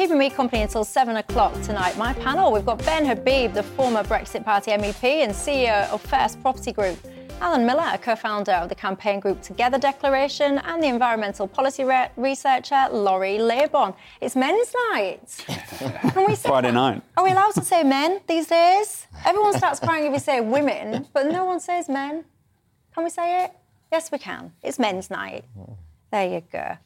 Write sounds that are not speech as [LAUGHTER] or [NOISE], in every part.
Keeping me company until 7 o'clock tonight, my panel, we've got Ben Habib, the former Brexit Party MEP and CEO of First Property Group. Alan Miller, co founder of the campaign group Together Declaration, and the environmental policy re- researcher Laurie Laybourn. It's men's night. [LAUGHS] Can we say, Friday night. Are we allowed to say men these days? Everyone starts crying if you say women, but no one says men. Can we say it? Yes, we can. It's men's night. There you go.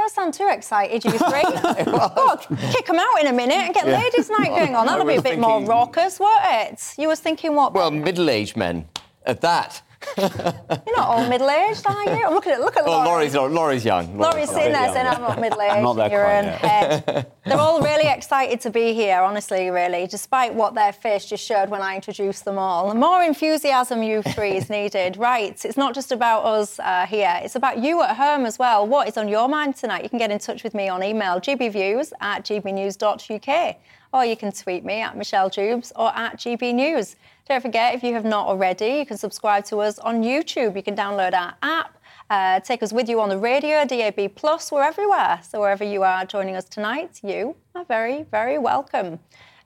Don't sound too excited, you three. Look, kick them out in a minute and get yeah. ladies' night going on. That'll be a bit thinking... more raucous, won't it? You was thinking what? Well, middle-aged men at that. You're not all middle-aged, are you? I'm looking at look at well, Laurie. Laurie's, Laurie's young. Laurie's, Laurie's sitting there saying, "I'm not middle-aged." I'm [LAUGHS] not that your own head. [LAUGHS] They're all really excited to be here, honestly, really, despite what their face just showed when I introduced them all. The more enthusiasm you three is needed. [LAUGHS] Right, it's not just about us uh, here; it's about you at home as well. What is on your mind tonight? You can get in touch with me on email gbviews at gbnews.uk, or you can tweet me at Michelle Dewbs or at gbnews. Don't forget, if you have not already, you can subscribe to us on YouTube. You can download our app, uh, take us with you on the radio, DAB Plus, we're everywhere. So wherever you are joining us tonight, you are very, very welcome.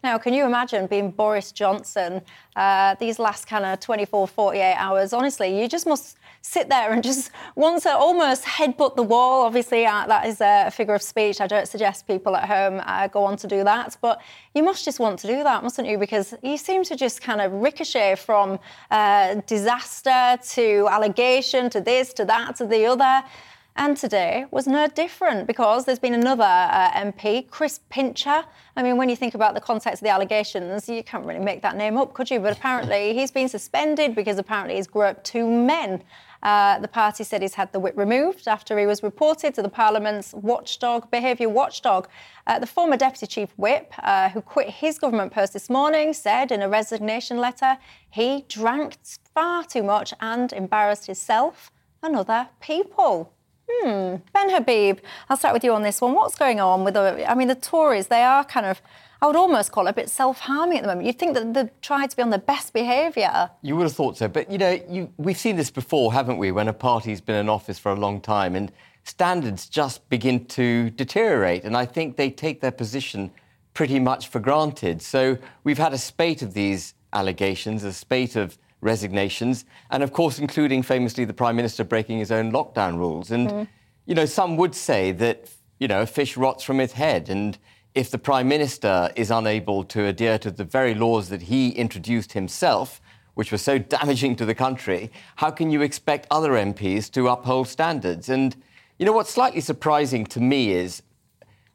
Now, can you imagine being Boris Johnson uh, these last kind of 24, 48 hours? Honestly, you just must sit there and just [LAUGHS] want to almost headbutt the wall. Obviously, uh, that is a figure of speech. I don't suggest people at home uh, go on to do that, but you must just want to do that, mustn't you? Because you seem to just kind of ricochet from uh, disaster to allegation to this to that to the other. And today was no different because there's been another uh, MP, Chris Pincher. I mean, when you think about the context of the allegations, you can't really make that name up, could you? But apparently he's been suspended because apparently he's groped two men. Uh, the party said he's had the whip removed after he was reported to the Parliament's watchdog, behaviour watchdog. Uh, the former Deputy Chief Whip, uh, who quit his government post this morning, said in a resignation letter he drank far too much and embarrassed himself and other people. Hmm. Ben Habib, I'll start with you on this one. What's going on with the, I mean, the Tories, they are kind of I would almost call it a bit self-harming at the moment. You'd think that they're trying to be on their best behaviour. You would have thought so, but you know, you, we've seen this before, haven't we? When a party's been in office for a long time and standards just begin to deteriorate, and I think they take their position pretty much for granted. So we've had a spate of these allegations, a spate of resignations, and of course, including famously the Prime Minister breaking his own lockdown rules. And, mm. you know, some would say that, you know, a fish rots from its head. And if the Prime Minister is unable to adhere to the very laws that he introduced himself, which were so damaging to the country, how can you expect other MPs to uphold standards? And, you know, what's slightly surprising to me is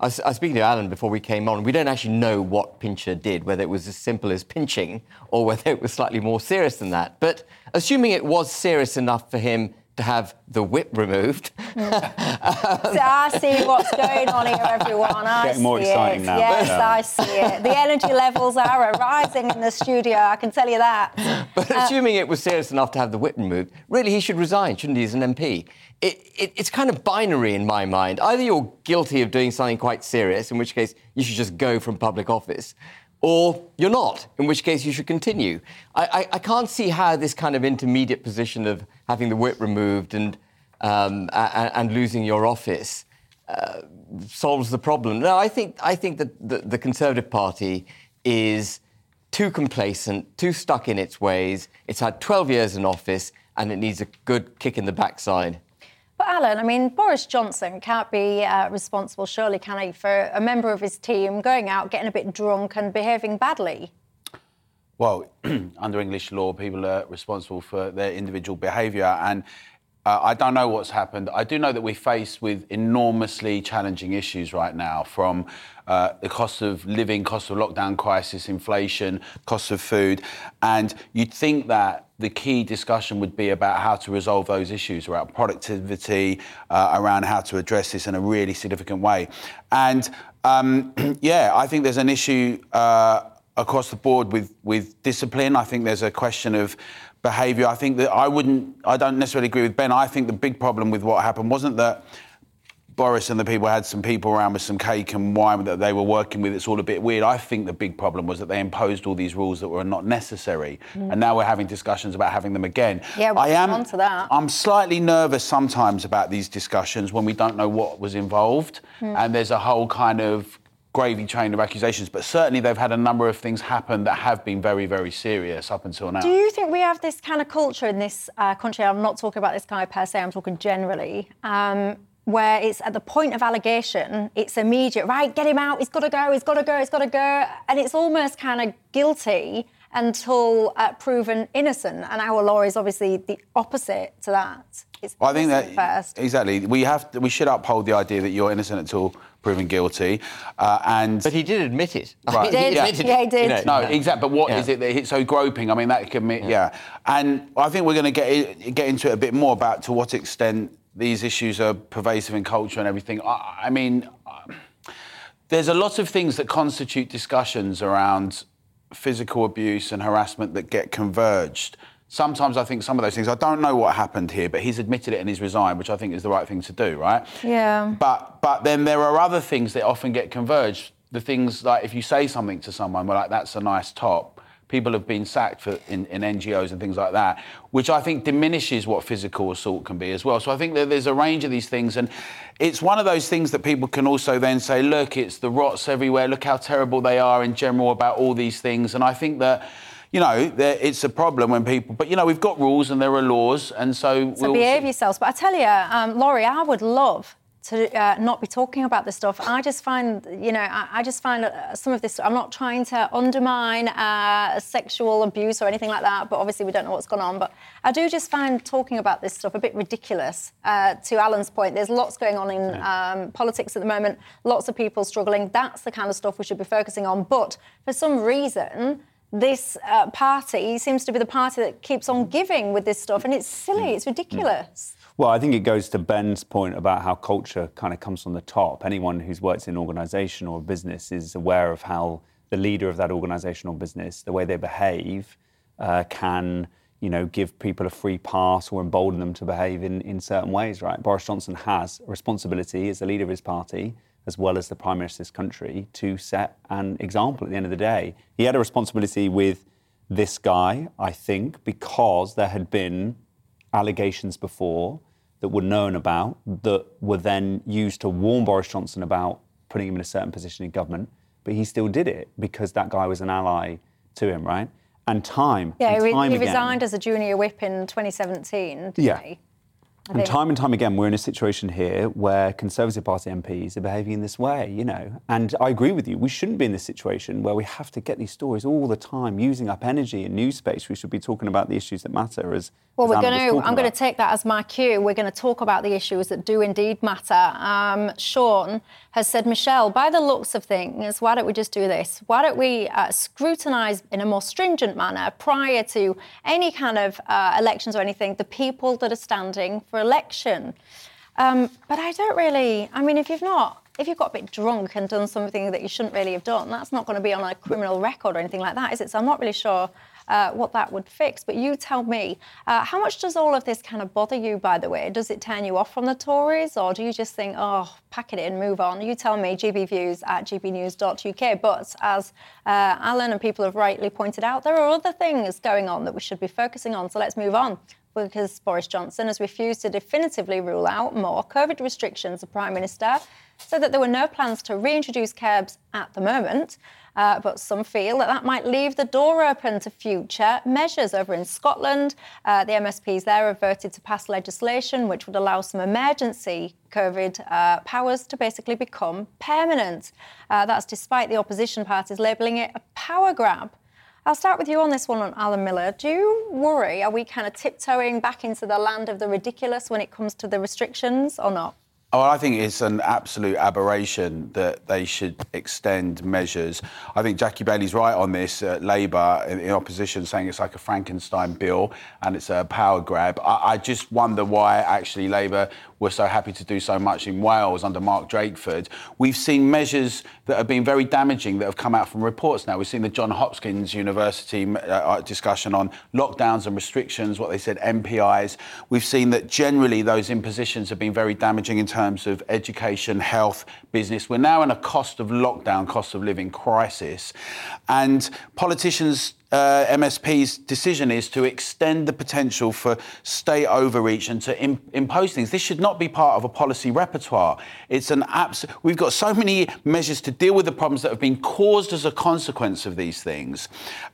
I was, speaking to Alan before we came on. We don't actually know what Pincher did, whether it was as simple as pinching or [LAUGHS] whether it was slightly more serious than that. But assuming it was serious enough for him to have the whip removed. Mm. [LAUGHS] um, so I see what's going on here, everyone. I Getting more exciting it. now. Yes, I see it. The energy levels are rising in the studio. I can tell you that. But uh, assuming it was serious enough to have the whip removed, really he should resign, shouldn't he, as an MP? It, it, it's kind of binary in my mind. Either you're guilty of doing something quite serious, in which case you should just go from public office, or you're not, in which case you should continue. I, I, I, can't see how this kind of intermediate position of having the whip removed and, um, and, and, losing your office uh, solves the problem. No, I think, I think that the, the Conservative Party is too complacent, too stuck in its ways. It's had 12 years in office and it needs a good kick in the backside. But Alan, I mean, Boris Johnson can't be uh, responsible, surely, can he, for a member of his team going out, getting a bit drunk and behaving badly? Well, [CLEARS THROAT] under English law, people are responsible for their individual behaviour, and uh, I don't know what's happened. I do know that we're faced with enormously challenging issues right now, from uh, the cost of living, cost of lockdown crisis, inflation, cost of food, and you'd think that the key discussion would be about how to resolve those issues around productivity, uh, around how to address this in a really significant way. And um, [CLEARS THROAT] yeah, I think there's an issue uh, across the board with with discipline. I think there's a question of behaviour. I think that I wouldn't. I don't necessarily agree with Ben. I think the big problem with what happened wasn't that. Boris and the people had some people around with some cake and wine that they were working with. It's all a bit weird. I think the big problem was that they imposed all these rules that were not necessary, mm. and now we're having discussions about having them again. Yeah, we'll I am. On to that. I'm slightly nervous sometimes about these discussions when we don't know what was involved, mm. and there's a whole kind of gravy train of accusations, but certainly they've had a number of things happen that have been very, very serious up until now. Do you think we have this kind of culture in this uh, country? I'm not talking about this guy per se, I'm talking generally. Um, where it's at the point of allegation, it's immediate, right? Get him out, he's got to go, he's got to go, he's got to go. And it's almost kind of guilty until uh, proven innocent. And our law is obviously the opposite to that. It's well, I think that first. exactly. We have to, we should uphold the idea that you're innocent until proven guilty. Uh, and but he did admit it. Right. He did. Yeah, yeah he did. You know, no, yeah. exactly. But what yeah. is it that so groping? I mean, that could mean yeah. And I think we're going to get get into it a bit more about to what extent these issues are pervasive in culture and everything. I, I mean, there's a lot of things that constitute discussions around physical abuse and harassment that get converged. Sometimes I think some of those things, I don't know what happened here, but he's admitted it and he's resigned, which I think is the right thing to do, right? Yeah. But but then there are other things that often get converged. The things like if you say something to someone, we're like that's a nice top, people have been sacked for, in, in, NGOs and things like that, which I think diminishes what physical assault can be as well. So I think that there's a range of these things, and it's one of those things that people can also then say, look, it's the rots everywhere, look how terrible they are in general about all these things. And I think that you know, it's a problem when people. But you know, we've got rules and there are laws, and so. So we'll behave yourselves. But I tell you, um, Laurie, I would love to uh, not be talking about this stuff. I just find, you know, I, I just find uh, some of this. I'm not trying to undermine uh, sexual abuse or anything like that, but obviously we don't know what's gone on. But I do just find talking about this stuff a bit ridiculous. Uh, to Alan's point, there's lots going on in um, politics at the moment. Lots of people struggling. That's the kind of stuff we should be focusing on. But for some reason. This uh, party seems to be the party that keeps on giving with this stuff, and it's silly, it's ridiculous. Well, I think it goes to Ben's point about how culture kind of comes from the top. Anyone who's worked in an organization or a business is aware of how the leader of that organization or business, the way they behave, uh, can you know, give people a free pass or embolden them to behave in, in certain ways, right? Boris Johnson has responsibility as the leader of his party, as well as the Prime Minister of this country, to set an example at the end of the day. He had a responsibility with this guy, I think, because there had been allegations before that were known about that were then used to warn Boris Johnson about putting him in a certain position in government. But he still did it because that guy was an ally to him, right? And time. Yeah, and time he, again, resigned as a junior whip in 2017. yeah. He? And time and time again, we're in a situation here where Conservative Party MPs are behaving in this way, you know. And I agree with you. We shouldn't be in this situation where we have to get these stories all the time, using up energy and news space. We should be talking about the issues that matter. As well, as we're going to. I'm going to take that as my cue. We're going to talk about the issues that do indeed matter. Um, Sean has said, Michelle, by the looks of things, why don't we just do this? Why don't we uh, scrutinise in a more stringent manner prior to any kind of uh, elections or anything the people that are standing for election? Um, but I don't really. I mean, if you've not if you've got a bit drunk and done something that you shouldn't really have done, that's not going to be on a criminal record or anything like that, is it? So I'm not really sure uh, what that would fix. But you tell me, uh, how much does all of this kind of bother you, by the way? Does it turn you off from the Tories, or do you just think, oh, pack it in, move on? You tell me, gbviews at gbnews.uk. But as uh, Alan and people have rightly pointed out, there are other things going on that we should be focusing on. So let's move on because Boris Johnson has refused to definitively rule out more COVID restrictions. The Prime Minister said that there were no plans to reintroduce curbs at the moment. Uh, but some feel that that might leave the door open to future measures. Over in Scotland, uh, the MSPs there have voted to pass legislation which would allow some emergency COVID uh, powers to basically become permanent. Uh, that's despite the opposition parties labelling it a power grab. I'll start with you on this one, Alan Miller. Do you worry? Are we kind of tiptoeing back into the land of the ridiculous when it comes to the restrictions or not? Oh, I think it's an absolute aberration that they should extend measures. I think Jackie Baillie's right on this. Uh, Labour in, in, opposition saying it's like a Frankenstein bill and it's a power grab. I, I just wonder why actually Labour were so happy to do so much in Wales under Mark Drakeford. We've seen measures that have been very damaging that have come out from reports now. We've seen the John Hopkins University uh, uh discussion on lockdowns and restrictions, what they said, NPIs. We've seen that generally those impositions have been very damaging in terms of education, health, business. We're now in a cost of lockdown, cost of living crisis. And politicians uh, MSP's decision is to extend the potential for state overreach and to Im- impose things. This should not be part of a policy repertoire. It's an abs- We've got so many measures to deal with the problems that have been caused as a consequence of these things.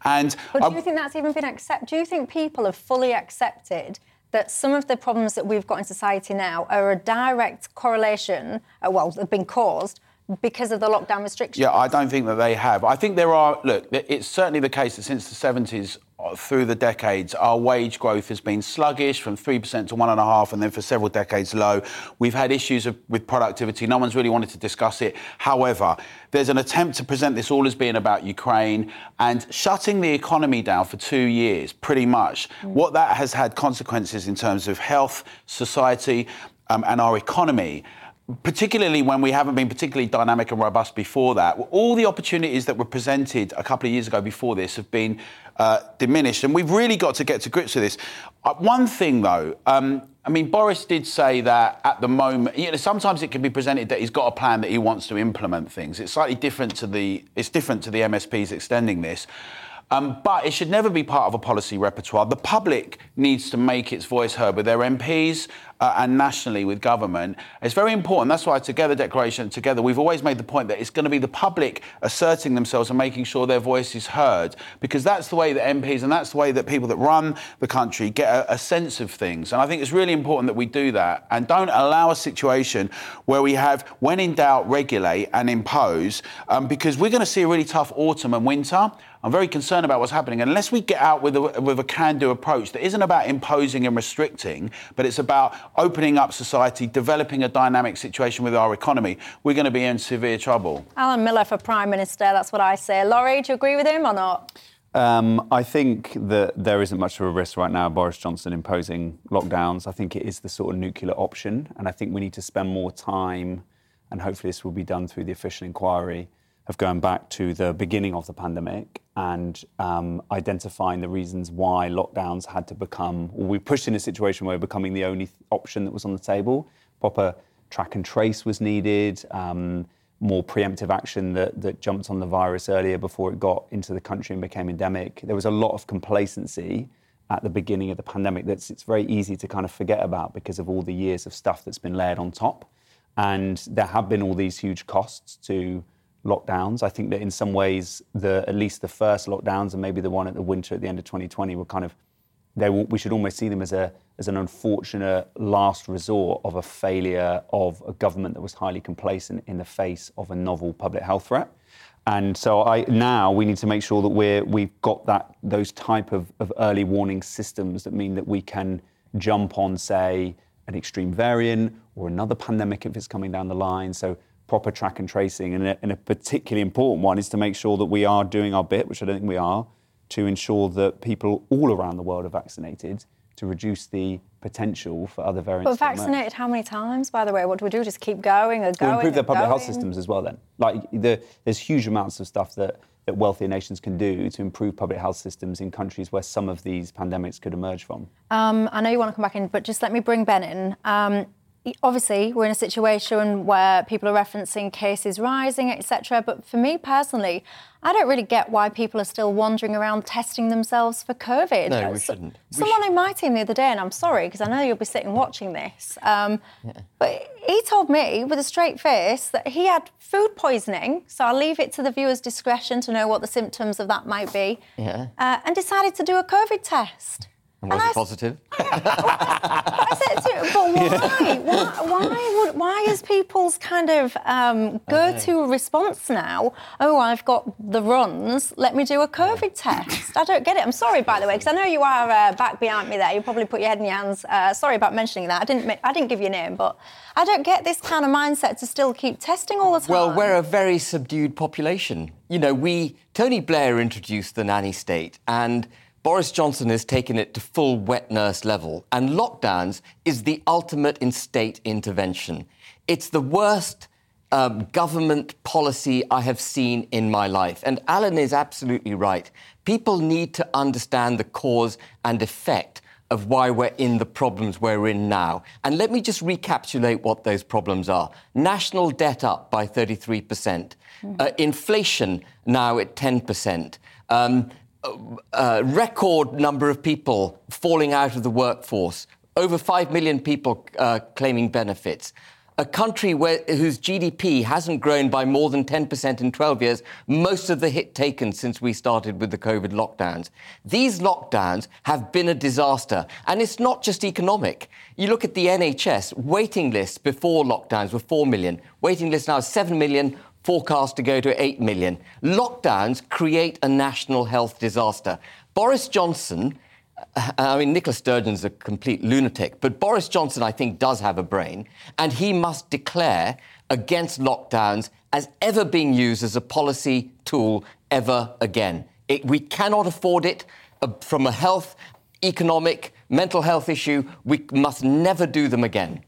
And but do you think that's even been accepted? Do you think people have fully accepted? That some of the problems that we've got in society now are a direct correlation, uh, well, have been caused because of the lockdown restrictions? Yeah, I don't think that they have. I think there are, look, it's certainly the case that since the 70s, uh, through the decades, our wage growth has been sluggish from 3% to 1.5, and then for several decades low. We've had issues of, with productivity. No one's really wanted to discuss it. However, there's an attempt to present this all as being about Ukraine and shutting the economy down for two years, pretty much. Mm. What that has had consequences in terms of health, society, um, and our economy particularly when we haven't been particularly dynamic and robust before that, all the opportunities that were presented a couple of years ago before this have been uh, diminished. And we've really got to get to grips with this. Uh, one thing, though, um, I mean, Boris did say that at the moment, you know, sometimes it can be presented that he's got a plan that he wants to implement things. It's slightly different to the, it's different to the MSPs extending this. Um, but it should never be part of a policy repertoire. The public needs to make its voice heard with their MPs uh, and nationally with government. It's very important. That's why Together Declaration, Together, we've always made the point that it's going to be the public asserting themselves and making sure their voice is heard, because that's the way that MPs and that's the way that people that run the country get a, a sense of things. And I think it's really important that we do that and don't allow a situation where we have, when in doubt, regulate and impose, um, because we're going to see a really tough autumn and winter. I'm very concerned about what's happening. Unless we get out with a, with a can do approach that isn't about imposing and restricting, but it's about opening up society, developing a dynamic situation with our economy, we're going to be in severe trouble. Alan Miller for Prime Minister, that's what I say. Laurie, do you agree with him or not? Um, I think that there isn't much of a risk right now, Boris Johnson imposing lockdowns. I think it is the sort of nuclear option, and I think we need to spend more time, and hopefully this will be done through the official inquiry, of going back to the beginning of the pandemic and um, identifying the reasons why lockdowns had to become, or we pushed in a situation where becoming the only th- option that was on the table. Proper track and trace was needed, um, more preemptive action that, that jumped on the virus earlier before it got into the country and became endemic. There was a lot of complacency at the beginning of the pandemic that it's very easy to kind of forget about because of all the years of stuff that's been layered on top. And there have been all these huge costs to lockdowns. I think that in some ways, the at least the first lockdowns and maybe the one at the winter at the end of 2020 were kind of they we should almost see them as a as an unfortunate last resort of a failure of a government that was highly complacent in the face of a novel public health threat. And so I now we need to make sure that we're we've got that those type of, of early warning systems that mean that we can jump on, say, an extreme variant or another pandemic if it's coming down the line. So proper track and tracing. And a, and a, particularly important one is to make sure that we are doing our bit, which I don't think we are, to ensure that people all around the world are vaccinated to reduce the potential for other variants. But vaccinated how many times, by the way? What do we do? Just keep going or going? We'll improve their public going? health systems as well then. Like the, there's huge amounts of stuff that, that wealthier nations can do to improve public health systems in countries where some of these pandemics could emerge from. Um, I know you want to come back in, but just let me bring Ben in. Um, obviously we're in a situation where people are referencing cases rising etc but for me personally i don't really get why people are still wandering around testing themselves for covid no we shouldn't someone in my team the other day and i'm sorry because i know you'll be sitting watching this um, yeah. but he told me with a straight face that he had food poisoning so i'll leave it to the viewer's discretion to know what the symptoms of that might be yeah. uh, and decided to do a covid test And was And I it s- positive? [LAUGHS] I said to but [LAUGHS] why? why? Why, would, why is people's kind of um, go-to response now? Oh, I've got the runs. Let me do a COVID test. I don't get it. I'm sorry, by the way, because I know you are uh, back behind me there. You probably put your head in your hands. Uh, sorry about mentioning that. I didn't. I didn't give your name, but I don't get this kind of mindset to still keep testing all the time. Well, we're a very subdued population. You know, we Tony Blair introduced the nanny state, and Boris Johnson has taken it to full wet nurse level. And lockdowns is the ultimate in state intervention. It's the worst um, government policy I have seen in my life. And Alan is absolutely right. People need to understand the cause and effect of why we're in the problems we're in now. And let me just recapitulate what those problems are. National debt up by 33%, uh, inflation now at 10%. Um, uh, record number of people falling out of the workforce, over 5 million people uh, claiming benefits. A country where, whose GDP hasn't grown by more than 10% in 12 years, most of the hit taken since we started with the COVID lockdowns. These lockdowns have been a disaster, and it's not just economic. You look at the NHS, waiting lists before lockdowns were 4 million, waiting lists now 7 million, forecast to go to 8 million. Lockdowns create a national health disaster. Boris Johnson, uh, I mean, Nicola Sturgeon's a complete lunatic, but Boris Johnson, I think, does have a brain, and he must declare against lockdowns as ever being used as a policy tool ever again. It, we cannot afford it uh, from a health, economic, mental health issue. We must never do them again.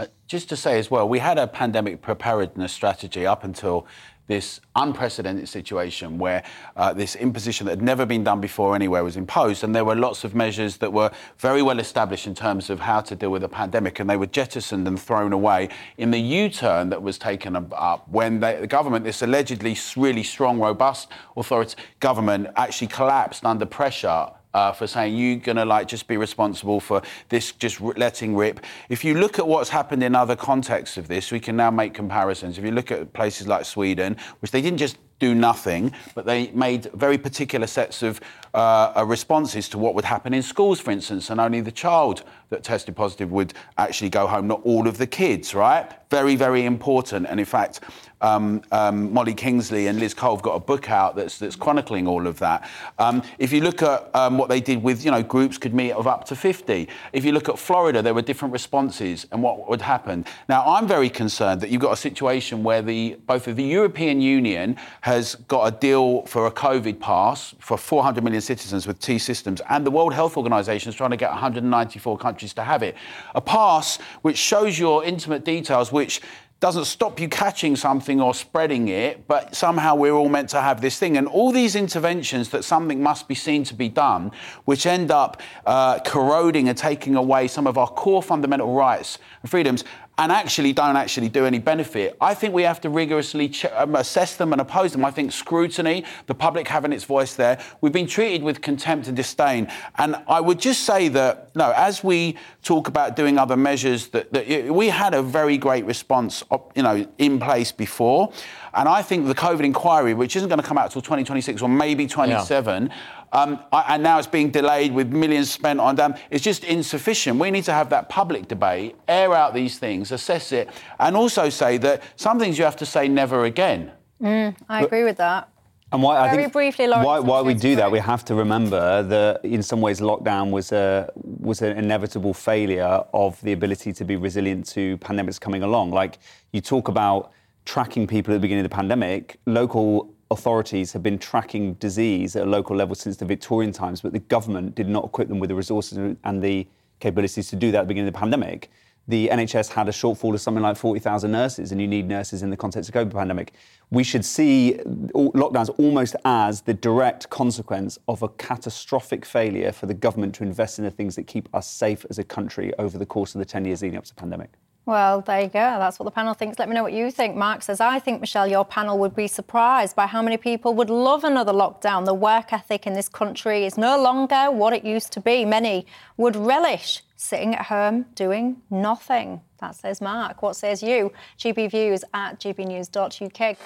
Uh, just to say as well, we had a pandemic preparedness strategy up until this unprecedented situation where uh, this imposition that had never been done before anywhere was imposed, and there were lots of measures that were very well established in terms of how to deal with a pandemic, and they were jettisoned and thrown away in the U-turn that was taken up- up when they, the government, this allegedly really strong, robust authority government, actually collapsed under pressure uh, for saying you're going to like just be responsible for this just r- letting rip. If you look at what's happened in other contexts of this, we can now make comparisons. If you look at places like Sweden, which they didn't just do nothing, but they made very particular sets of uh, responses to what would happen in schools, for instance, and only the child that tested positive would actually go home, not all of the kids, right? Very, very important. And in fact, um, um, Molly Kingsley and Liz Cole have got a book out that's, that's chronicling all of that. Um, if you look at um, what they did with, you know, groups could meet of up to 50. If you look at Florida, there were different responses and what would happen. Now, I'm very concerned that you've got a situation where the both of the European Union has got a deal for a COVID pass for 400 million citizens with T systems, and the World Health Organization is trying to get 194 countries to have it. A pass which shows your intimate details, which doesn't stop you catching something or spreading it, but somehow we're all meant to have this thing. And all these interventions that something must be seen to be done, which end up uh, corroding and taking away some of our core fundamental rights and freedoms, and actually don't actually do any benefit. I think we have to rigorously ch- um, assess them and oppose them. I think scrutiny, the public having its voice there, we've been treated with contempt and disdain. And I would just say that, no, as we talk about doing other measures, that, that we had a very great response, you know, in place before. And I think the COVID inquiry, which isn't going to come out till 2026 or maybe 27, um, I- and now it's being delayed with millions spent on them. It's just insufficient. We need to have that public debate, air out these things, assess it, and also say that some things you have to say never again. I agree with that. And why, I Very think briefly, Lawrence, why, why we do to that, we have to remember that in some ways lockdown was a was an inevitable failure of the ability to be resilient to pandemics coming along. Like you talk about tracking people at the beginning of the pandemic, local authorities have been tracking disease at a local level since the Victorian times, but the government did not equip them with the resources and the capabilities to do that at the beginning of the pandemic. The NHS had a shortfall of something like 40,000 nurses, and you need nurses in the context of COVID pandemic. We should see lockdowns almost as the direct consequence of a catastrophic failure for the government to invest in the things that keep us safe as a country over the course of the 10 years leading up to the pandemic. Well, there you go. That's what the panel thinks. Let me know what you think. Mark says, I think, Michelle, your panel would be surprised by how many people would love another lockdown. The work ethic in this country is no longer what it used to be. Many would relish sitting at home doing nothing. That says Mark. What says you? GB Views at gbnews.uk.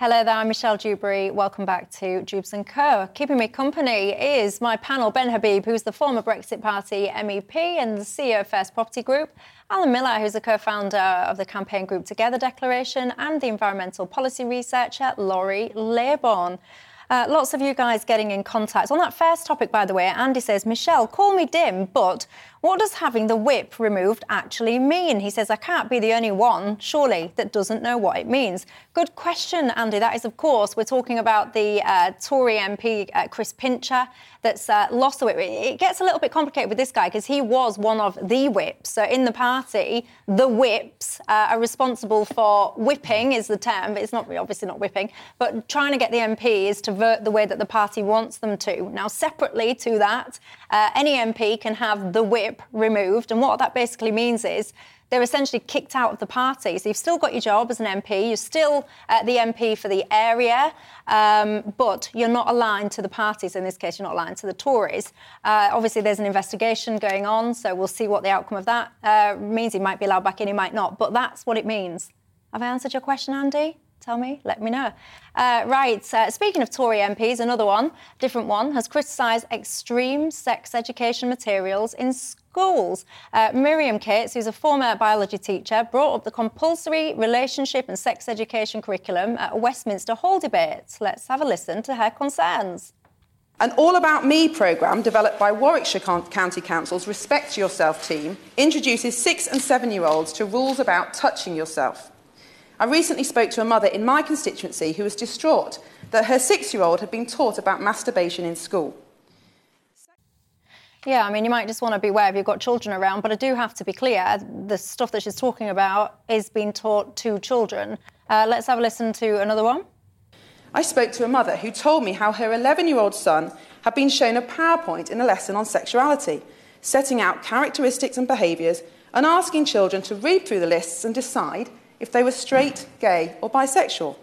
Hello there, I'm Michelle Dewberry. Welcome back to Dewbs & Co. Keeping me company is my panel, Ben Habib, who's the former Brexit Party MEP and the CEO of First Property Group, Alan Miller, who's a co-founder of the campaign group Together Declaration, and the environmental policy researcher, Laurie Laybourn. Uh, lots of you guys getting in contact. On that first topic, by the way, Andy says, Michelle, call me dim, but what does having the whip removed actually mean? He says, I can't be the only one, surely, that doesn't know what it means. Good question, Andy. That is, of course, we're talking about the uh, Tory MP, uh, Chris Pincher, that's uh, lost the whip. It gets a little bit complicated with this guy because he was one of the whips. So in the party, the whips uh, are responsible for whipping, is the term, but it's not obviously not whipping, but trying to get the MPs to vote the way that the party wants them to. Now, separately to that, uh, any MP can have the whip removed. And what that basically means is they're essentially kicked out of the party. So you've still got your job as an MP, you're still uh, the MP for the area, um, but you're not aligned to the parties. In this case, you're not aligned to the Tories. Uh, obviously, there's an investigation going on, so we'll see what the outcome of that uh, means. He might be allowed back in, he might not, but that's what it means. Have I answered your question, Andy? Tell me, let me know. Uh, right, uh, speaking of Tory MPs, another one, different one, has criticised extreme sex education materials in schools. Uh, Miriam Cates, who's a former biology teacher, brought up the compulsory relationship and sex education curriculum at Westminster Hall debate. Let's have a listen to her concerns. An All About Me programme developed by Warwickshire County Council's Respect Yourself team introduces six and seven year olds to rules about touching yourself. I recently spoke to a mother in my constituency who was distraught that her six year old had been taught about masturbation in school. Yeah, I mean, you might just want to be aware if you've got children around, but I do have to be clear the stuff that she's talking about is being taught to children. Uh, let's have a listen to another one. I spoke to a mother who told me how her 11 year old son had been shown a PowerPoint in a lesson on sexuality, setting out characteristics and behaviours and asking children to read through the lists and decide if they were straight, gay, or bisexual.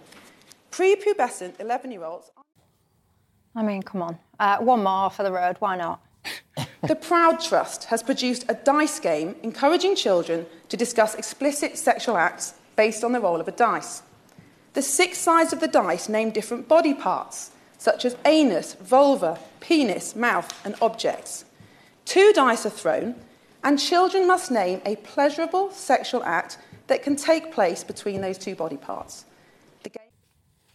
Prepubescent 11 year olds. I mean, come on. Uh, one more for the road, why not? [LAUGHS] the Proud Trust has produced a dice game encouraging children to discuss explicit sexual acts based on the roll of a dice. The six sides of the dice name different body parts, such as anus, vulva, penis, mouth, and objects. Two dice are thrown, and children must name a pleasurable sexual act that can take place between those two body parts.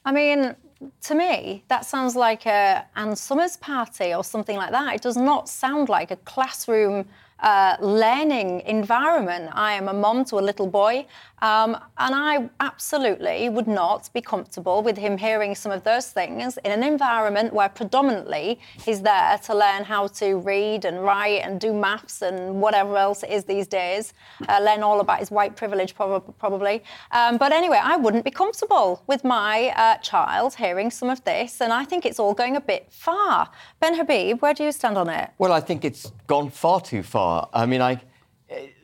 I mean, to me, that sounds like a Ann Summers party or something like that. It does not sound like a classroom uh, learning environment. I am a mom to a little boy, um, and I absolutely would not be comfortable with him hearing some of those things in an environment where predominantly he's there to learn how to read and write and do maths and whatever else it is these days, uh, learn all about his white privilege prob- probably. Um, but anyway, I wouldn't be comfortable with my uh, child hearing some of this, and I think it's all going a bit far. Ben Habib, where do you stand on it? Well, I think it's gone far too far. I mean, I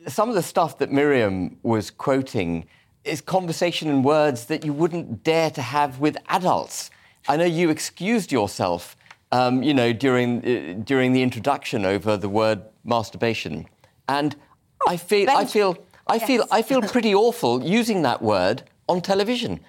some of the stuff that Miriam was quoting is conversation and words that you wouldn't dare to have with adults. I know you excused yourself, um, you know, during uh, during the introduction over the word masturbation, and oh, I feel I feel I yes. feel I feel [LAUGHS] pretty awful using that word on television.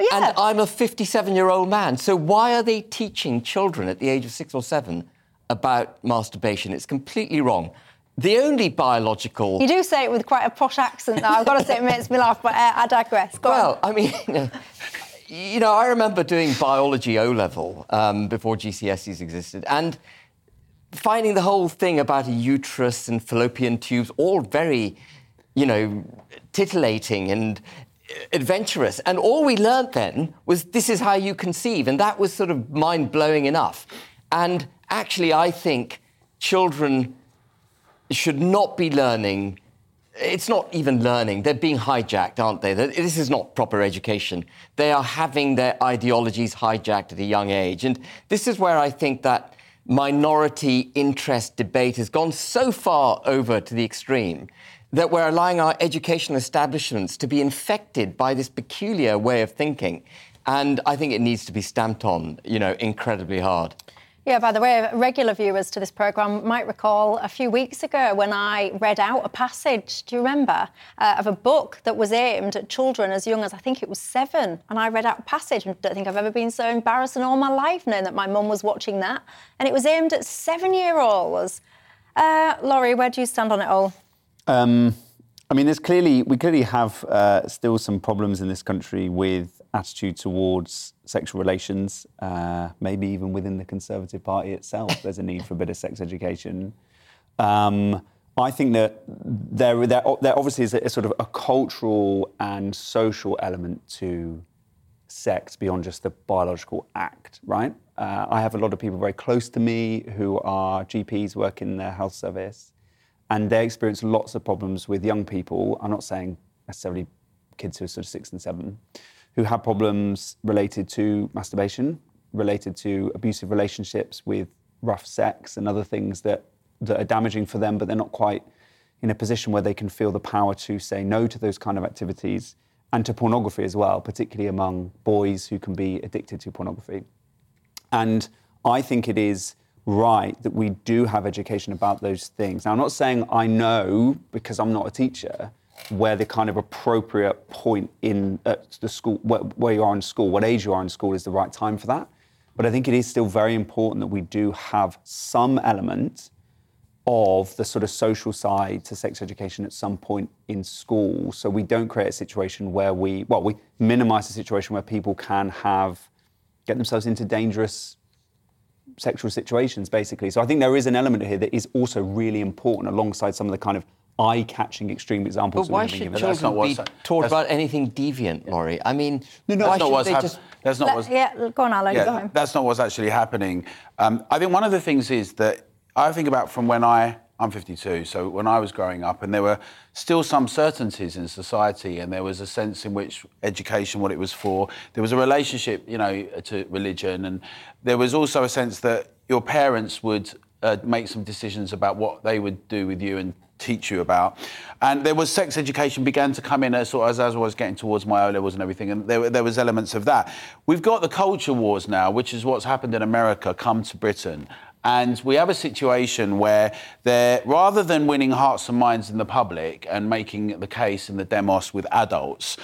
Yeah. And I'm a 57 year old man, so why are they teaching children at the age of six or seven about masturbation? It's completely wrong the only biological. You do say it with quite a posh accent, though. I've got to say it makes me laugh, but uh, I digress. Go well, on. I mean, [LAUGHS] you know, I remember doing biology O level um, before GCSEs existed, and finding the whole thing about a uterus and fallopian tubes all very, you know, titillating and adventurous. And all we learned then was this is how you conceive, and that was sort of mind blowing enough. And actually, I think children should not be learning. It's not even learning. They're being hijacked, aren't they? This is not proper education. They are having their ideologies hijacked at a young age. And this is where I think that minority interest debate has gone so far over to the extreme that we're allowing our educational establishments to be infected by this peculiar way of thinking. And I think it needs to be stamped on, you know, incredibly hard. Yeah, by the way, regular viewers to this programme might recall a few weeks ago when I read out a passage, do you remember, uh, of a book that was aimed at children as young as I think it was seven. And I read out a passage, and don't think I've ever been so embarrassed in all my life knowing that my mum was watching that. And it was aimed at seven year olds. Uh, Laurie, where do you stand on it all? Um, I mean, there's clearly we clearly have uh, still some problems in this country with attitude towards sexual relations. Uh, maybe even within the Conservative Party itself, [LAUGHS] there's a need for a bit of sex education. Um, I think that there, there, there obviously is a, a, sort of a cultural and social element to sex beyond just the biological act, right? Uh, I have a lot of people very close to me who are GPs, work in the health service, and they experience lots of problems with young people. I'm not saying necessarily kids who are sort of six and seven, who have problems related to masturbation, related to abusive relationships with rough sex and other things that, that are damaging for them, but they're not quite in a position where they can feel the power to say no to those kind of activities and to pornography as well, particularly among boys who can be addicted to pornography. And I think it is right that we do have education about those things. Now, I'm not saying I know, because I'm not a teacher, where the kind of appropriate point in at the school, where, where you are in school, what age you are in school is the right time for that. But I think it is still very important that we do have some element of the sort of social side to sex education at some point in school so we don't create a situation where we well we minimize the situation where people can have get themselves into dangerous sexual situations basically so i think there is an element here that is also really important alongside some of the kind of eye-catching extreme examples but why should children be taught about anything deviant laurie i mean no, no, that's not what's happening that's not what's yeah go on alan yeah, that's not what's actually happening. Um, i think one of the things is that I think about from when I I'm 52, so when I was growing up, and there were still some certainties in society, and there was a sense in which education, what it was for, there was a relationship, you know, to religion, and there was also a sense that your parents would uh, make some decisions about what they would do with you and teach you about. And there was sex education began to come in as, as, as I was getting towards my O levels and everything, and there, there was elements of that. We've got the culture wars now, which is what's happened in America, come to Britain. And we have a situation where they're, rather than winning hearts and minds in the public and making the case in the demos with adults,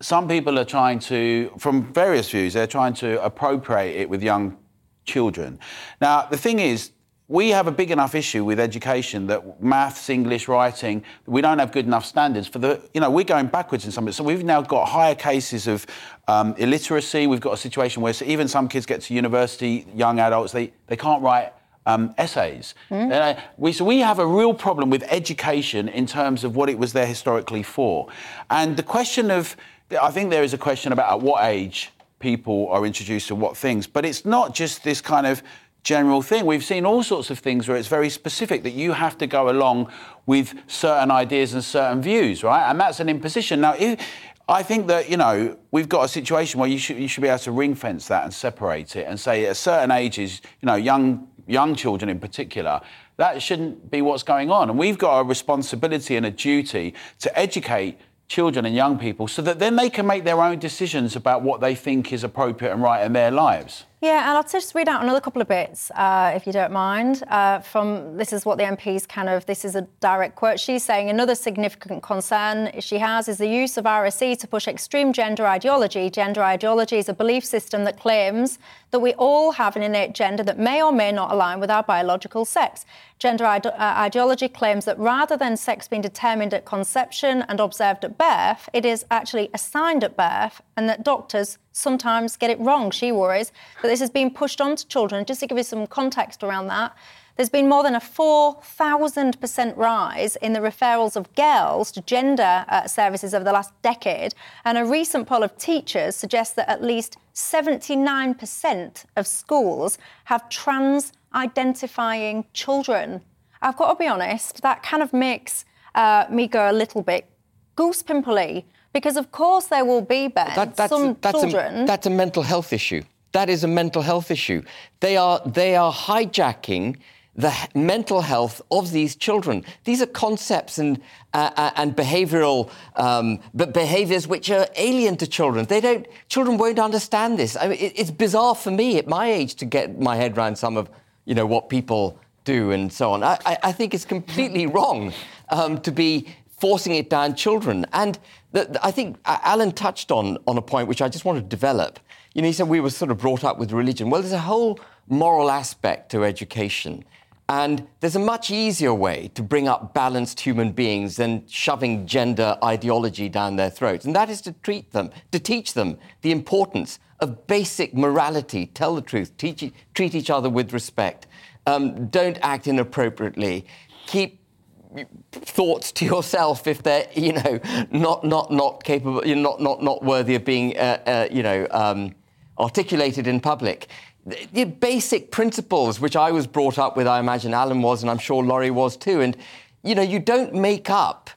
some people are trying to, from various views, they're trying to appropriate it with young children. Now, the thing is, we have a big enough issue with education that maths, English, writing, we don't have good enough standards for the, you know, we're going backwards in some of it. So we've now got higher cases of um, illiteracy. We've got a situation where even some kids get to university, young adults, they, they can't write um, essays. Mm. Uh, we, so we have a real problem with education in terms of what it was there historically for. And the question of, I think there is a question about at what age people are introduced to what things, but it's not just this kind of general thing. We've seen all sorts of things where it's very specific that you have to go along with certain ideas and certain views, right? And that's an imposition. Now, if, I think that you know we've got a situation where you should you should be able to ring fence that and separate it and say at certain ages, you know, young young children in particular, that shouldn't be what's going on. And we've got a responsibility and a duty to educate children and young people so that then they can make their own decisions about what they think is appropriate and right in their lives. Yeah, and I'll just read out another couple of bits, uh, if you don't mind. Uh, from this is what the MP's kind of this is a direct quote. She's saying another significant concern she has is the use of RSE to push extreme gender ideology. Gender ideology is a belief system that claims that we all have an innate gender that may or may not align with our biological sex. Gender ide- uh, ideology claims that rather than sex being determined at conception and observed at birth, it is actually assigned at birth, and that doctors sometimes get it wrong. She worries that this has been pushed onto children. Just to give you some context around that, there's been more than a 4,000% rise in the referrals of girls to gender uh, services over the last decade. And a recent poll of teachers suggests that at least 79% of schools have trans identifying children. I've got to be honest, that kind of makes uh, me go a little bit goose pimply because, of course, there will be, Ben, that, that's, some that's children. A, that's a mental health issue. That is a mental health issue. They are, they are hijacking the mental health of these children. These are concepts and, uh, uh, and behavioral um, but behaviors which are alien to children. They don't, children won't understand this. I mean, it, it's bizarre for me at my age to get my head around some of you know, what people do and so on. I, I think it's completely wrong um, to be forcing it down children. And I think Alan touched on, on a point which I just want to develop. You know, he said we were sort of brought up with religion. Well, there's a whole moral aspect to education. And there's a much easier way to bring up balanced human beings than shoving gender ideology down their throats. And that is to treat them, to teach them the importance of basic morality. Tell the truth, teach, treat each other with respect. Um, don't act inappropriately. Keep thoughts to yourself if they're you know not not not capable you're not not not worthy of being uh, uh, you know um, articulated in public the basic principles which I was brought up with, I imagine Alan was, and I'm sure Laurie was too. And, you know, you don't make up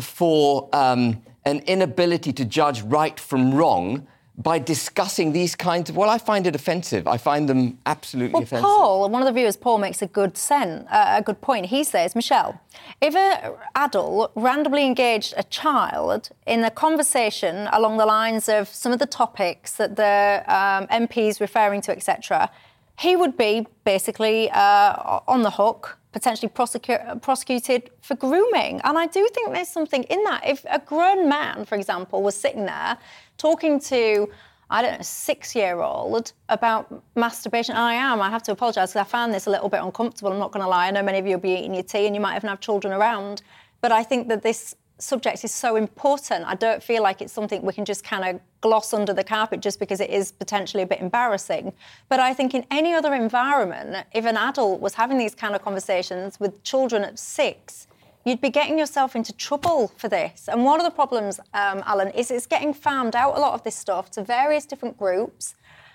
for um, an inability to judge right from wrong by discussing these kinds of well i find it offensive. I find them absolutely well, offensive. Paul one of the viewers paul makes a good sen, uh, a good point. He says michelle if an adult randomly engaged a child in a conversation along the lines of some of the topics that the um, mp is referring to etc he would be basically uh, on the hook potentially prosecu- prosecuted for grooming and i do think there's something in that if a grown man for example was sitting there talking to I don't know, six year old about masturbation. I am, I have to apologise because I found this a little bit uncomfortable. I'm not going to lie. I know many of you will be eating your tea and you might even have children around. But I think that this subject is so important. I don't feel like it's something we can just kind of gloss under the carpet just because it is potentially a bit embarrassing. But I think in any other environment, if an adult was having these kind of conversations with children at six, you'd be getting yourself into trouble for this. And one of the problems, um, Alan, is it's getting farmed out a lot of this stuff to various different groups.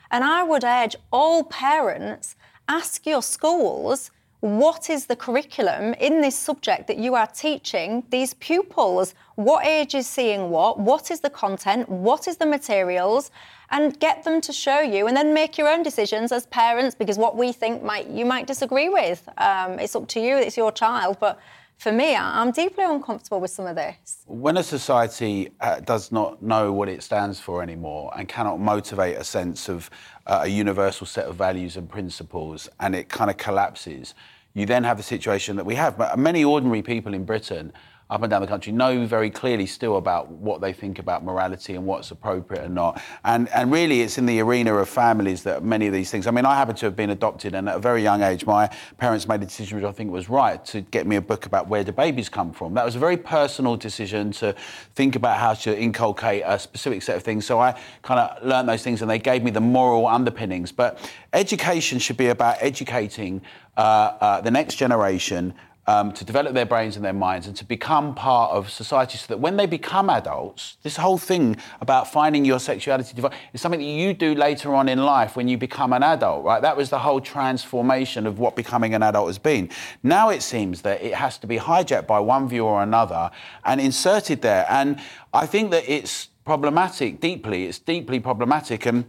And I would urge all parents ask your schools what is the curriculum in this subject that you are teaching these pupils? What age is seeing what? What is the content? What is the materials? And get them to show you, and then make your own decisions as parents because what we think might you might disagree with. Um, it's up to you. It's your child, but for me, I'm deeply uncomfortable with some of this. When a society uh, does not know what it stands for anymore and cannot motivate a sense of uh, a universal set of values and principles, and it kind of collapses, you then have the situation that we have. But many ordinary people in Britain up and down the country know very clearly still about what they think about morality and what's appropriate and not. And, and really, it's in the arena of families that many of these things. I mean, I happen to have been adopted, and at a very young age, my parents made a decision which I think was right to get me a book about where do babies come from. That was a very personal decision to think about how to inculcate a specific set of things. So I kind of learned those things, and they gave me the moral underpinnings. But education should be about educating uh, uh, the next generation um, to develop their brains and their minds and to become part of society so that when they become adults, this whole thing about finding your sexuality is something that you do later on in life when you become an adult, right? That was the whole transformation of what becoming an adult has been. Now it seems that it has to be hijacked by one view or another and inserted there. And I think that it's problematic deeply. It's deeply problematic. And,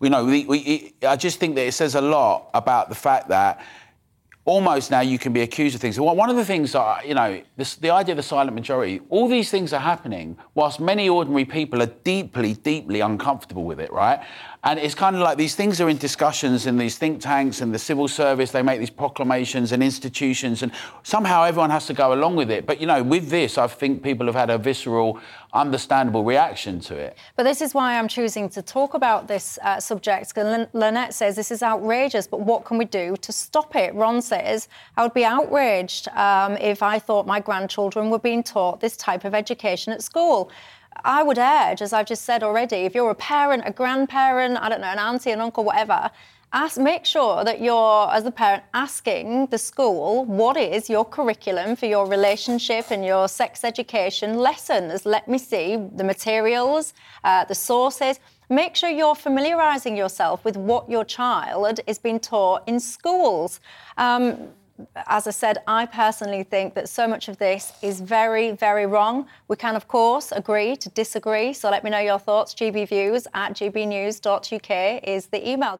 you know, we, we, I just think that it says a lot about the fact that almost now you can be accused of things. One of the things that, you know, this, the idea of the silent majority, all these things are happening whilst many ordinary people are deeply, deeply uncomfortable with it, right? And it's kind of like these things are in discussions in these think tanks and the civil service. They make these proclamations and institutions, and somehow everyone has to go along with it. But, you know, with this, I think people have had a visceral, understandable reaction to it. But this is why I'm choosing to talk about this uh, subject. Lynette says this is outrageous, but what can we do to stop it? Ron says, I would be outraged um, if I thought my grandchildren were being taught this type of education at school. I would urge, as I've just said already, if you're a parent, a grandparent, I don't know, an auntie, an uncle, whatever, ask, make sure that you're, as a parent, asking the school what is your curriculum for your relationship and your sex education lessons. Let me see the materials, uh, the sources. Make sure you're familiarising yourself with what your child is being taught in schools. Um, as I said, I personally think that so much of this is very, very wrong. We can, of course, agree to disagree. So let me know your thoughts. gbviews at gbnews.uk is the email.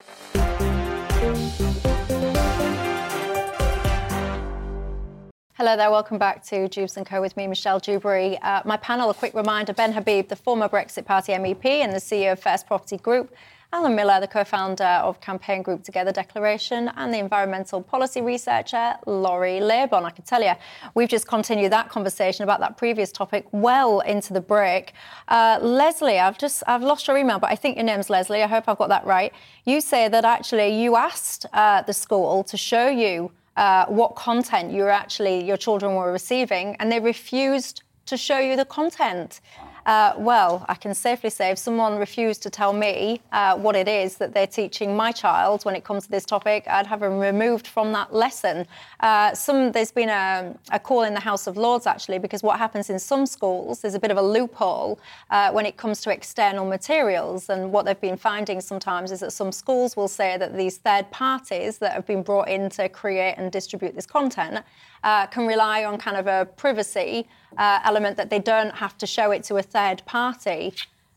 Hello there, welcome back to Dewbs & Co with me, Michelle Dewberry. Uh, my panel, a quick reminder, Ben Habib, the former Brexit Party MEP and the CEO of First Property Group, Alan Miller, the co-founder of campaign group Together Declaration, and the environmental policy researcher, Laurie Laybourn. I can tell you, we've just continued that conversation about that previous topic well into the break. Uh, Leslie, I've just, I've lost your email, but I think your name's Leslie. I hope I've got that right. You say that actually you asked uh, the school to show you uh, what content you actually, your children were receiving, and they refused to show you the content. Uh, well, I can safely say if someone refused to tell me uh, what it is that they're teaching my child when it comes to this topic, I'd have them removed from that lesson. Uh, some there's been a, a, call in the House of Lords actually because what happens in some schools there's a bit of a loophole uh, when it comes to external materials, and what they've been finding sometimes is that some schools will say that these third parties that have been brought in to create and distribute this content uh, can rely on kind of a privacy uh, element that they don't have to show it to a third party.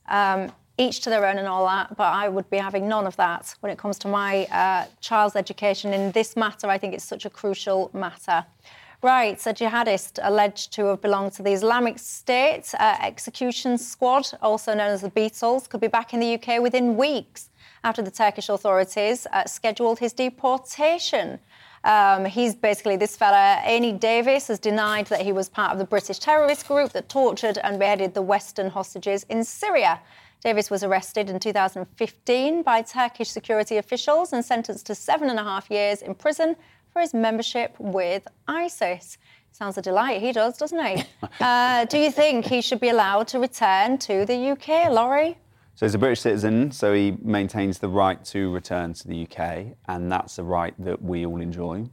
Um, each to their own and all that, but I would be having none of that when it comes to my uh, child's education. In this matter, I think it's such a crucial matter. Right, a jihadist alleged to have belonged to the Islamic State uh, execution squad, also known as the Beatles, could be back in the UK within weeks after the Turkish authorities uh, scheduled his deportation. Um, he's basically this fella, Aine Davis, has denied that he was part of the British terrorist group that tortured and beheaded the Western hostages in Syria. Davis was arrested in 2015 by Turkish security officials and sentenced to seven and a half years in prison for his membership with ISIS. Sounds a delight. He does, doesn't he? [LAUGHS] uh, do you think he should be allowed to return to the UK, Laurie? So he's a British citizen, so he maintains the right to return to the UK, and that's a right that we all enjoy.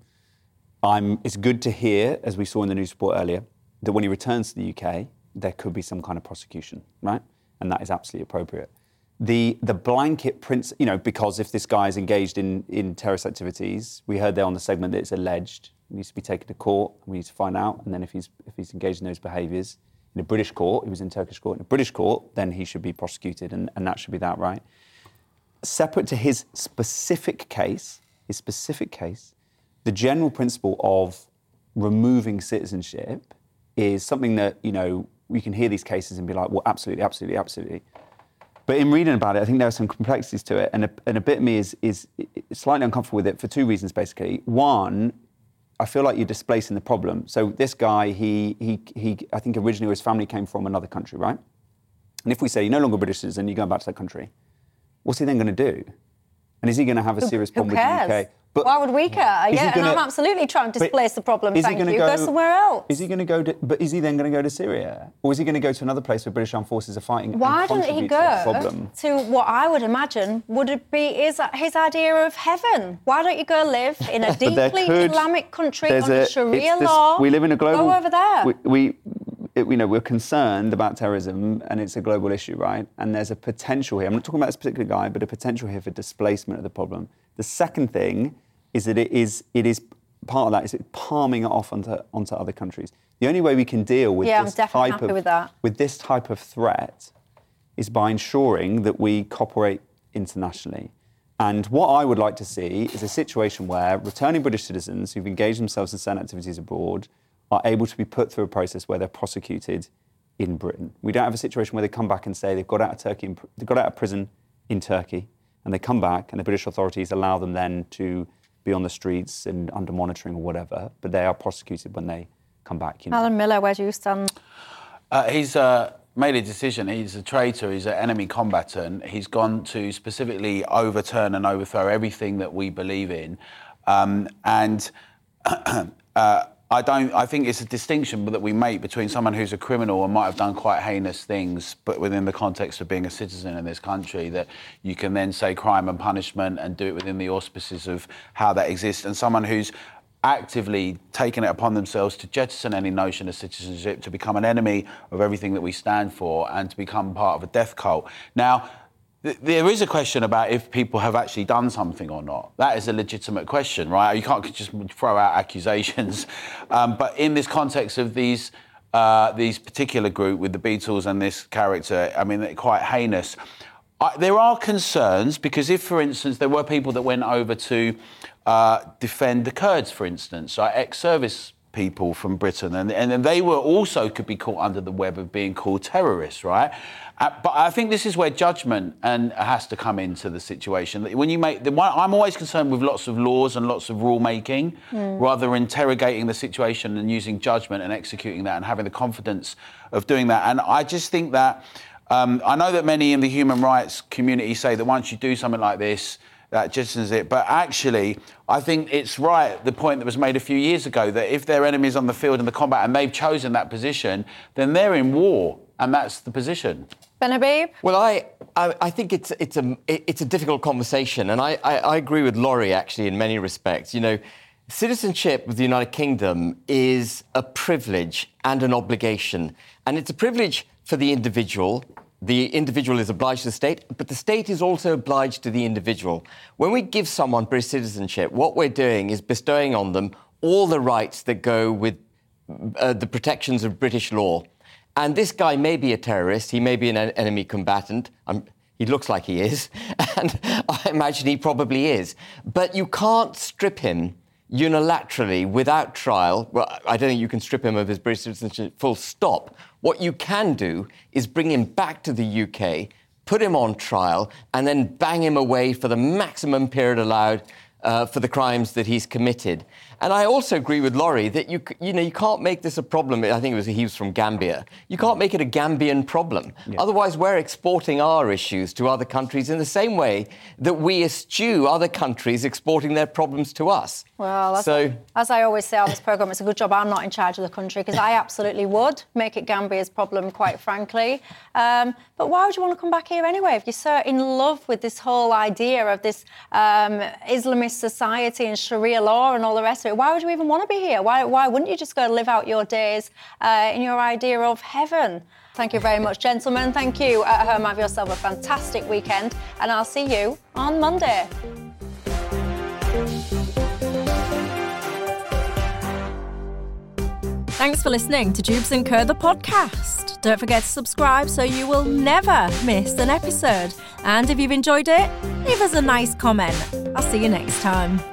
I'm, it's good to hear, as we saw in the news report earlier, that when he returns to the UK, there could be some kind of prosecution, right? And that is absolutely appropriate. The, the blanket prince, you know, because if this guy is engaged in, in terrorist activities, we heard there on the segment that it's alleged, he needs to be taken to court, we need to find out, and then if he's, if he's engaged in those behaviours, in a British court, he was in Turkish court, in a British court, then he should be prosecuted, and, and that should be that, right? Separate to his specific case, his specific case, the general principle of removing citizenship is something that, you know, we can hear these cases and be like, well, absolutely, absolutely, absolutely. But in reading about it, I think there are some complexities to it, and a, and a bit of me is, is slightly uncomfortable with it for two reasons, basically. One, I feel like you're displacing the problem. So this guy, he, he, he, I think originally his family came from another country, right? And if we say you're no longer British citizen, you're going back to that country, what's he then going to do? And is he going to have a serious problem with the UK? But Why would we care? Yeah, gonna, and I'm absolutely trying to displace the problem. Thank you. Go, go, somewhere else. Is he going to go? To, but is he then going to go to Syria, or is he going to go to another place where British armed forces are fighting? Why didn't he go to what I would imagine would it be his, his idea of heaven? Why don't you go live [LAUGHS] in a deeply could, Islamic country under a, Sharia this, law? We live in a global. Go over there. We, we it, you know, we're concerned about terrorism and it's a global issue, right? And there's a potential here. I'm not talking about this particular guy, but a potential here for displacement of the problem. The second thing is that it is, it is part of that is it palming it off onto, onto other countries. The only way we can deal with yeah, this type of with, with this type of threat is by ensuring that we cooperate internationally. And what I would like to see is a situation where returning British citizens who've engaged themselves in certain activities abroad are able to be put through a process where they're prosecuted in Britain. We don't have a situation where they come back and say they've got out of Turkey, they've got out of prison in Turkey, and they come back, and the British authorities allow them then to be on the streets and under monitoring or whatever, but they are prosecuted when they come back. You know. Alan Miller, where do you stand? Uh, he's uh, made a decision. He's a traitor. He's an enemy combatant. He's gone to specifically overturn and overthrow everything that we believe in, um, and. [CLEARS THROAT] uh, I don't. I think it's a distinction that we make between someone who's a criminal and might have done quite heinous things, but within the context of being a citizen in this country, that you can then say crime and punishment and do it within the auspices of how that exists, and someone who's actively taken it upon themselves to jettison any notion of citizenship, to become an enemy of everything that we stand for, and to become part of a death cult. Now there is a question about if people have actually done something or not. That is a legitimate question, right? You can't just throw out accusations. [LAUGHS] Um, but in this context of these uh, these particular group with the Beatles and this character, I mean, they're quite heinous. I, there are concerns because if, for instance, there were people that went over to uh, defend the Kurds, for instance, like ex-service people from Britain, and, and they were also could be caught under the web of being called terrorists, right? Uh, but I think this is where judgment and has to come into the situation. When you make, the, I'm always concerned with lots of laws and lots of rule making, mm. rather interrogating the situation and using judgment and executing that and having the confidence of doing that. And I just think that um, I know that many in the human rights community say that once you do something like this, that jettisons it. But actually, I think it's right, the point that was made a few years ago, that if their enemies on the field in the combat and they've chosen that position, then they're in war, and that's the position. Ben Habib? Well, I, I, I, think it's, it's, a, it's a difficult conversation, and I, I, I agree with Laurie, actually, in many respects. You know, citizenship with the United Kingdom is a privilege and an obligation. And it's a privilege for the individual the individual is obliged to the state, but the state is also obliged to the individual. When we give someone British citizenship, what we're doing is bestowing on them all the rights that go with uh, the protections of British law. And this guy may be a terrorist, he may be an enemy combatant. Um, he looks like he is, [LAUGHS] and I imagine he probably is. But you can't strip him unilaterally without trial. Well, I don't think you can strip him of his British citizenship full stop what you can do is bring him back to the UK, put him on trial, and then bang him away for the maximum period allowed uh, for the crimes that he's committed. And I also agree with Laurie that you, you, know, you can't make this a problem. I think it was he was from Gambia. You can't make it a Gambian problem. Yeah. Otherwise, we're exporting our issues to other countries in the same way that we eschew other countries exporting their problems to us. Well, as, so, as I always say on this programme, it's a good job I'm not in charge of the country because I absolutely would make it Gambia's problem, quite frankly. Um, but why would you want to come back here anyway if you're so in love with this whole idea of this um, Islamist society and Sharia law and all the rest of it? Why would you even want to be here? Why, why wouldn't you just go live out your days uh, in your idea of heaven? Thank you very much, gentlemen. Thank you at home. Have yourself a fantastic weekend, and I'll see you on Monday. Thanks for listening to Dewbs and Co, the podcast. Don't forget to subscribe so you will never miss an episode. And if you've enjoyed it, leave us a nice comment. I'll see you next time.